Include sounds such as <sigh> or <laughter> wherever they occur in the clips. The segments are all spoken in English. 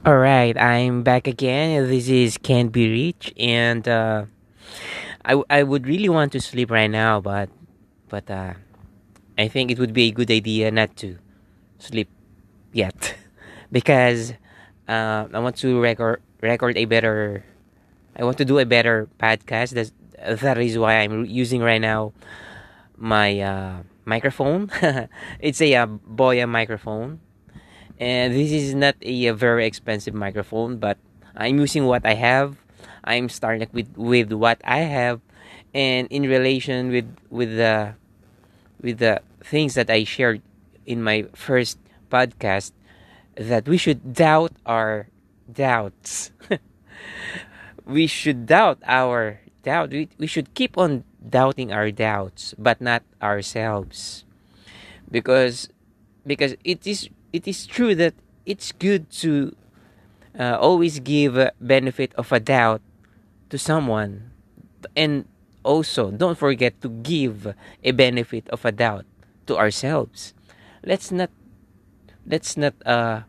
All right, I'm back again. This is Can't Be Reached, and uh, I I would really want to sleep right now, but but uh, I think it would be a good idea not to sleep yet, <laughs> because uh, I want to record record a better. I want to do a better podcast. That's that is why I'm using right now my uh, microphone. <laughs> it's a uh, Boya microphone and this is not a, a very expensive microphone but i'm using what i have. I'm starting with with what i have. And in relation with with the with the things that i shared in my first podcast that we should doubt our doubts. <laughs> We should doubt our doubt. We, we should keep on doubting our doubts but not ourselves. Because because it is it is true that it's good to uh, always give benefit of a doubt to someone. And also don't forget to give a benefit of a doubt to ourselves. Let's not let's not uh,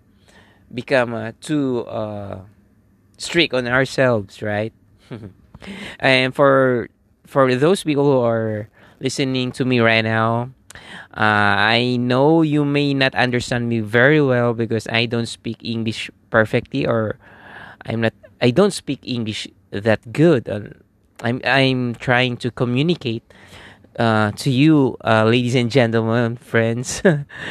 become uh, too uh, strict on ourselves right? <laughs> And for for those people who are listening to me right now uh, I know you may not understand me very well because I don't speak English perfectly, or I'm not. I don't speak English that good. I'm I'm trying to communicate uh, to you, uh, ladies and gentlemen, <laughs> friends,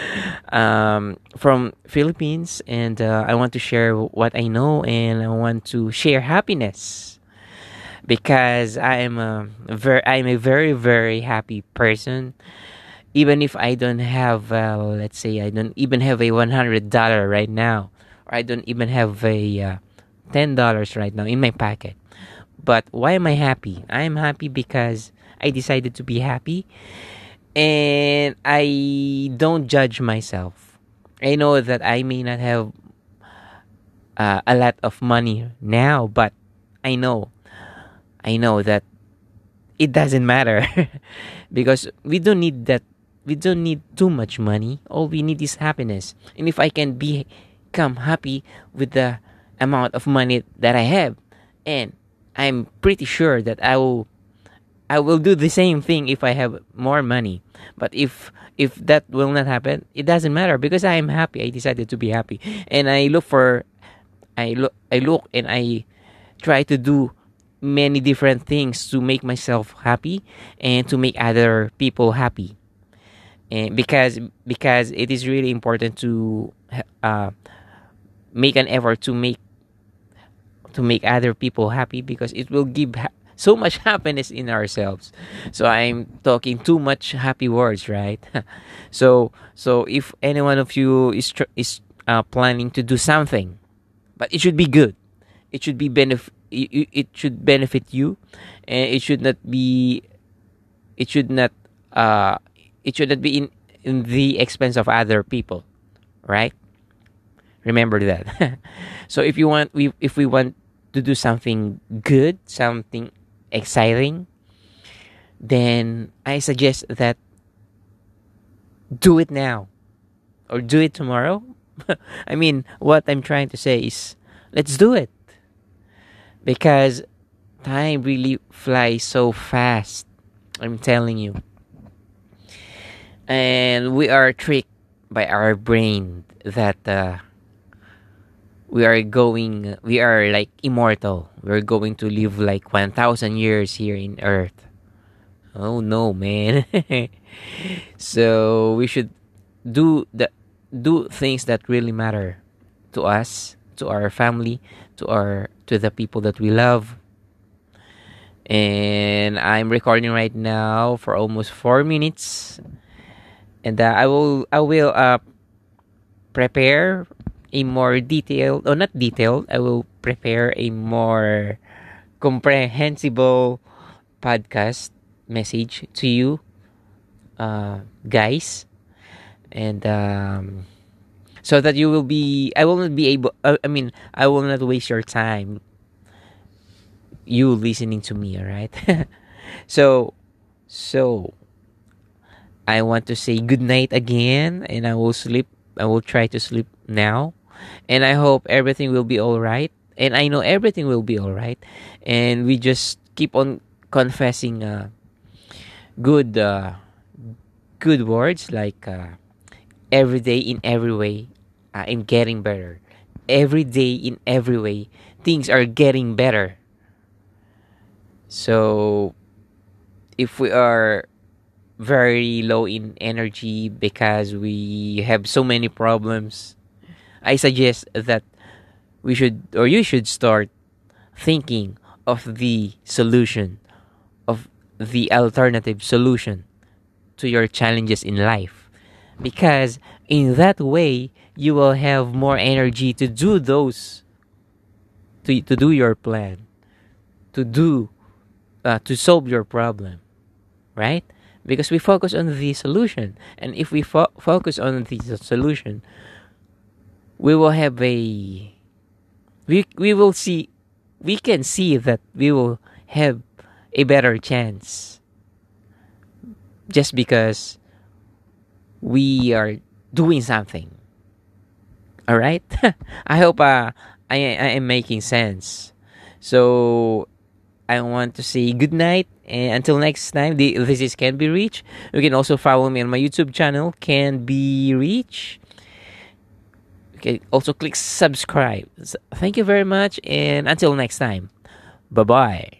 <laughs> um, from Philippines, and uh, I want to share what I know, and I want to share happiness because I am a very I'm a very very happy person even if I don't have, uh, let's say, I don't even have a one hundred dollar right now, or I don't even have a uh, ten dollars right now in my pocket. But why am I happy? I am happy because I decided to be happy, and I don't judge myself. I know that I may not have uh, a lot of money now, but I know, I know that it doesn't matter <laughs> because we don't need that we don't need too much money. All we need is happiness. And if I can become happy with the amount of money that I have, and I'm pretty sure that I will I will do the same thing if I have more money. But if if that will not happen, it doesn't matter because I am happy. I decided to be happy. And I look for I look I look and I try to do many different things to make myself happy and to make other people happy and because because it is really important to uh, make an effort to make to make other people happy because it will give ha- so much <laughs> happiness in ourselves. So i'm talking too much happy words right? <laughs> So so if any one of you is tr- is uh, planning to do something but it should be good. It should be benefit it, it should benefit you. And it should not be it should not uh it should not be in, in the expense of other people right? Remember that. <laughs> So if you want we if we want to do something good something exciting then i suggest that do it now or do it tomorrow. <laughs> I mean what i'm trying to say is let's do it because time really flies so fast i'm telling you and we are tricked by our brain that uh, we are going we are like immortal. We're going to live like 1000 years here in earth. Oh no man. <laughs> So we should do the do things that really matter to us to our family to our to the people that we love. And i'm recording right now for almost four minutes and uh, I will I will uh, prepare a more detailed or not detailed I will prepare a more comprehensible podcast message to you uh, guys. And um, so that you will be I will not be able uh, I mean I will not waste your time you listening to me all right <laughs> so so I want to say good night again and I will sleep. I will try to sleep now and I hope everything will be all right. And I know everything will be all right. And we just keep on confessing uh, good uh, good words like uh, every day in every way I'm getting better. Every day in every way things are getting better. So if we are very low in energy because we have so many problems, I suggest that we should or you should start thinking of the solution of the alternative solution to your challenges in life. Because in that way you will have more energy to do those to, to do your plan to do uh, to solve your problem right because we focus on the solution. And if we fo- focus on the solution we will have a we we will see we can see that we will have a better chance. Just because we are doing something. All right <laughs> i hope uh, I, I am making sense. So i want to say good night and until next time this is can be reached you can also follow me on my youtube channel can be reached okay also click subscribe. Thank you very much and until next time. Bye bye